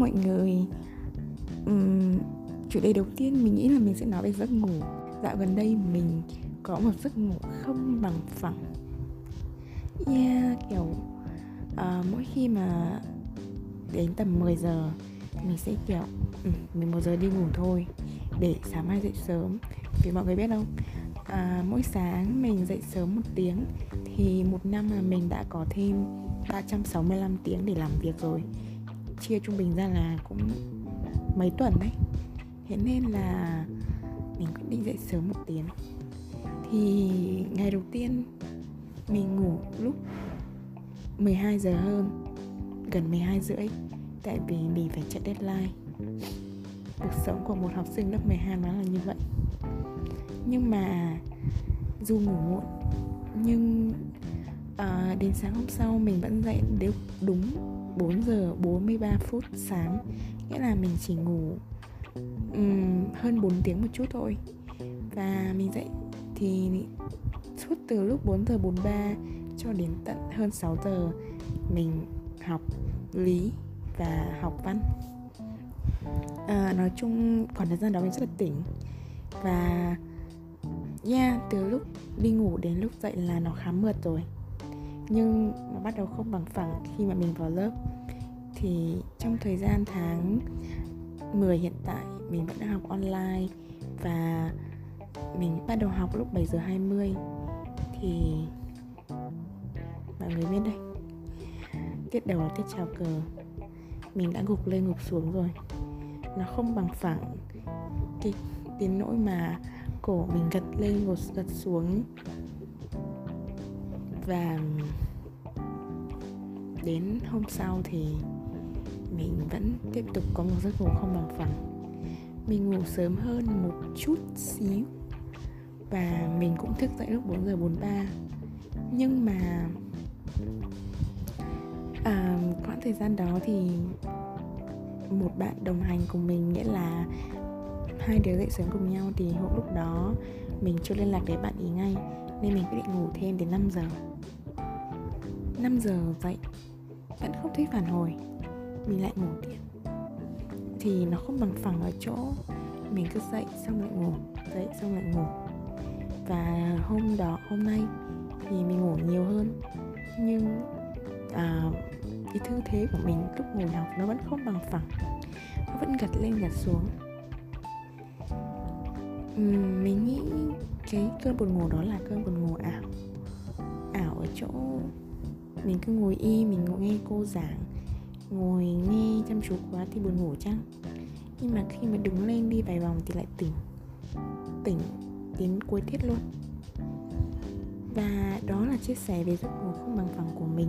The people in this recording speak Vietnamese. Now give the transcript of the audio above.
mọi người. Uhm, Chủ đề đầu tiên mình nghĩ là mình sẽ nói về giấc ngủ. Dạo gần đây mình có một giấc ngủ không bằng phẳng. Yeah, kiểu uh, mỗi khi mà đến tầm 10 giờ mình sẽ kiểu ừ, mình một giờ đi ngủ thôi để sáng mai dậy sớm. Vì mọi người biết không? À, mỗi sáng mình dậy sớm một tiếng thì một năm là mình đã có thêm 365 tiếng để làm việc rồi chia trung bình ra là cũng mấy tuần đấy thế nên là mình quyết định dậy sớm một tiếng. Thì ngày đầu tiên mình ngủ lúc 12 giờ hơn gần 12 rưỡi tại vì mình phải chạy deadline. Cuộc sống của một học sinh lớp 12 nó là như vậy. Nhưng mà dù ngủ muộn nhưng à, đến sáng hôm sau mình vẫn dậy đều đúng 4 giờ 43 phút sáng. Nghĩa là mình chỉ ngủ um, hơn 4 tiếng một chút thôi. Và mình dậy thì suốt từ lúc 4 giờ 43 cho đến tận hơn 6 giờ mình học lý và học văn. À, nói chung khoảng thời gian đó mình rất là tỉnh. Và yeah từ lúc đi ngủ đến lúc dậy là nó khá mượt rồi nhưng nó bắt đầu không bằng phẳng khi mà mình vào lớp. Thì trong thời gian tháng 10 hiện tại, mình vẫn đang học online và mình bắt đầu học lúc 7 giờ 20 thì mọi người biết đây tiết đầu là tiết chào cờ. Mình đã gục lên gục xuống rồi. Nó không bằng phẳng. Cái đến nỗi mà cổ mình gật lên gột, gật xuống và đến hôm sau thì mình vẫn tiếp tục có một giấc ngủ không bằng phẳng. Mình ngủ sớm hơn một chút xíu. Và mình cũng thức dậy lúc 4 giờ 43 nhưng mà à, quãng thời gian đó thì một bạn đồng hành cùng mình nghĩa là hai đứa dậy sớm cùng nhau thì hôm lúc đó mình chưa liên lạc với bạn ý ngay nên mình quyết định ngủ thêm đến 5 giờ. 5 giờ vậy vẫn không thấy phản hồi. Mình lại ngủ tiếp. Thì nó không bằng phẳng ở chỗ mình cứ dậy xong lại ngủ dậy xong lại ngủ. Và hôm đó hôm nay thì mình ngủ nhiều hơn. Nhưng à, cái tư thế của mình lúc ngồi học nó vẫn không bằng phẳng. Nó vẫn gật lên gật xuống. Uhm, mình nghĩ cái cơn buồn ngủ đó là cơn buồn ngủ ảo. Ảo ở chỗ mình cứ ngồi y mình ngồi nghe cô giảng. Ngồi nghe chăm chú quá thì buồn ngủ chăng? Nhưng mà khi mà đứng lên đi vài vòng thì lại tỉnh. Tỉnh đến cuối tiết luôn. Và đó là chia sẻ về giấc ngủ không bằng phẳng của mình.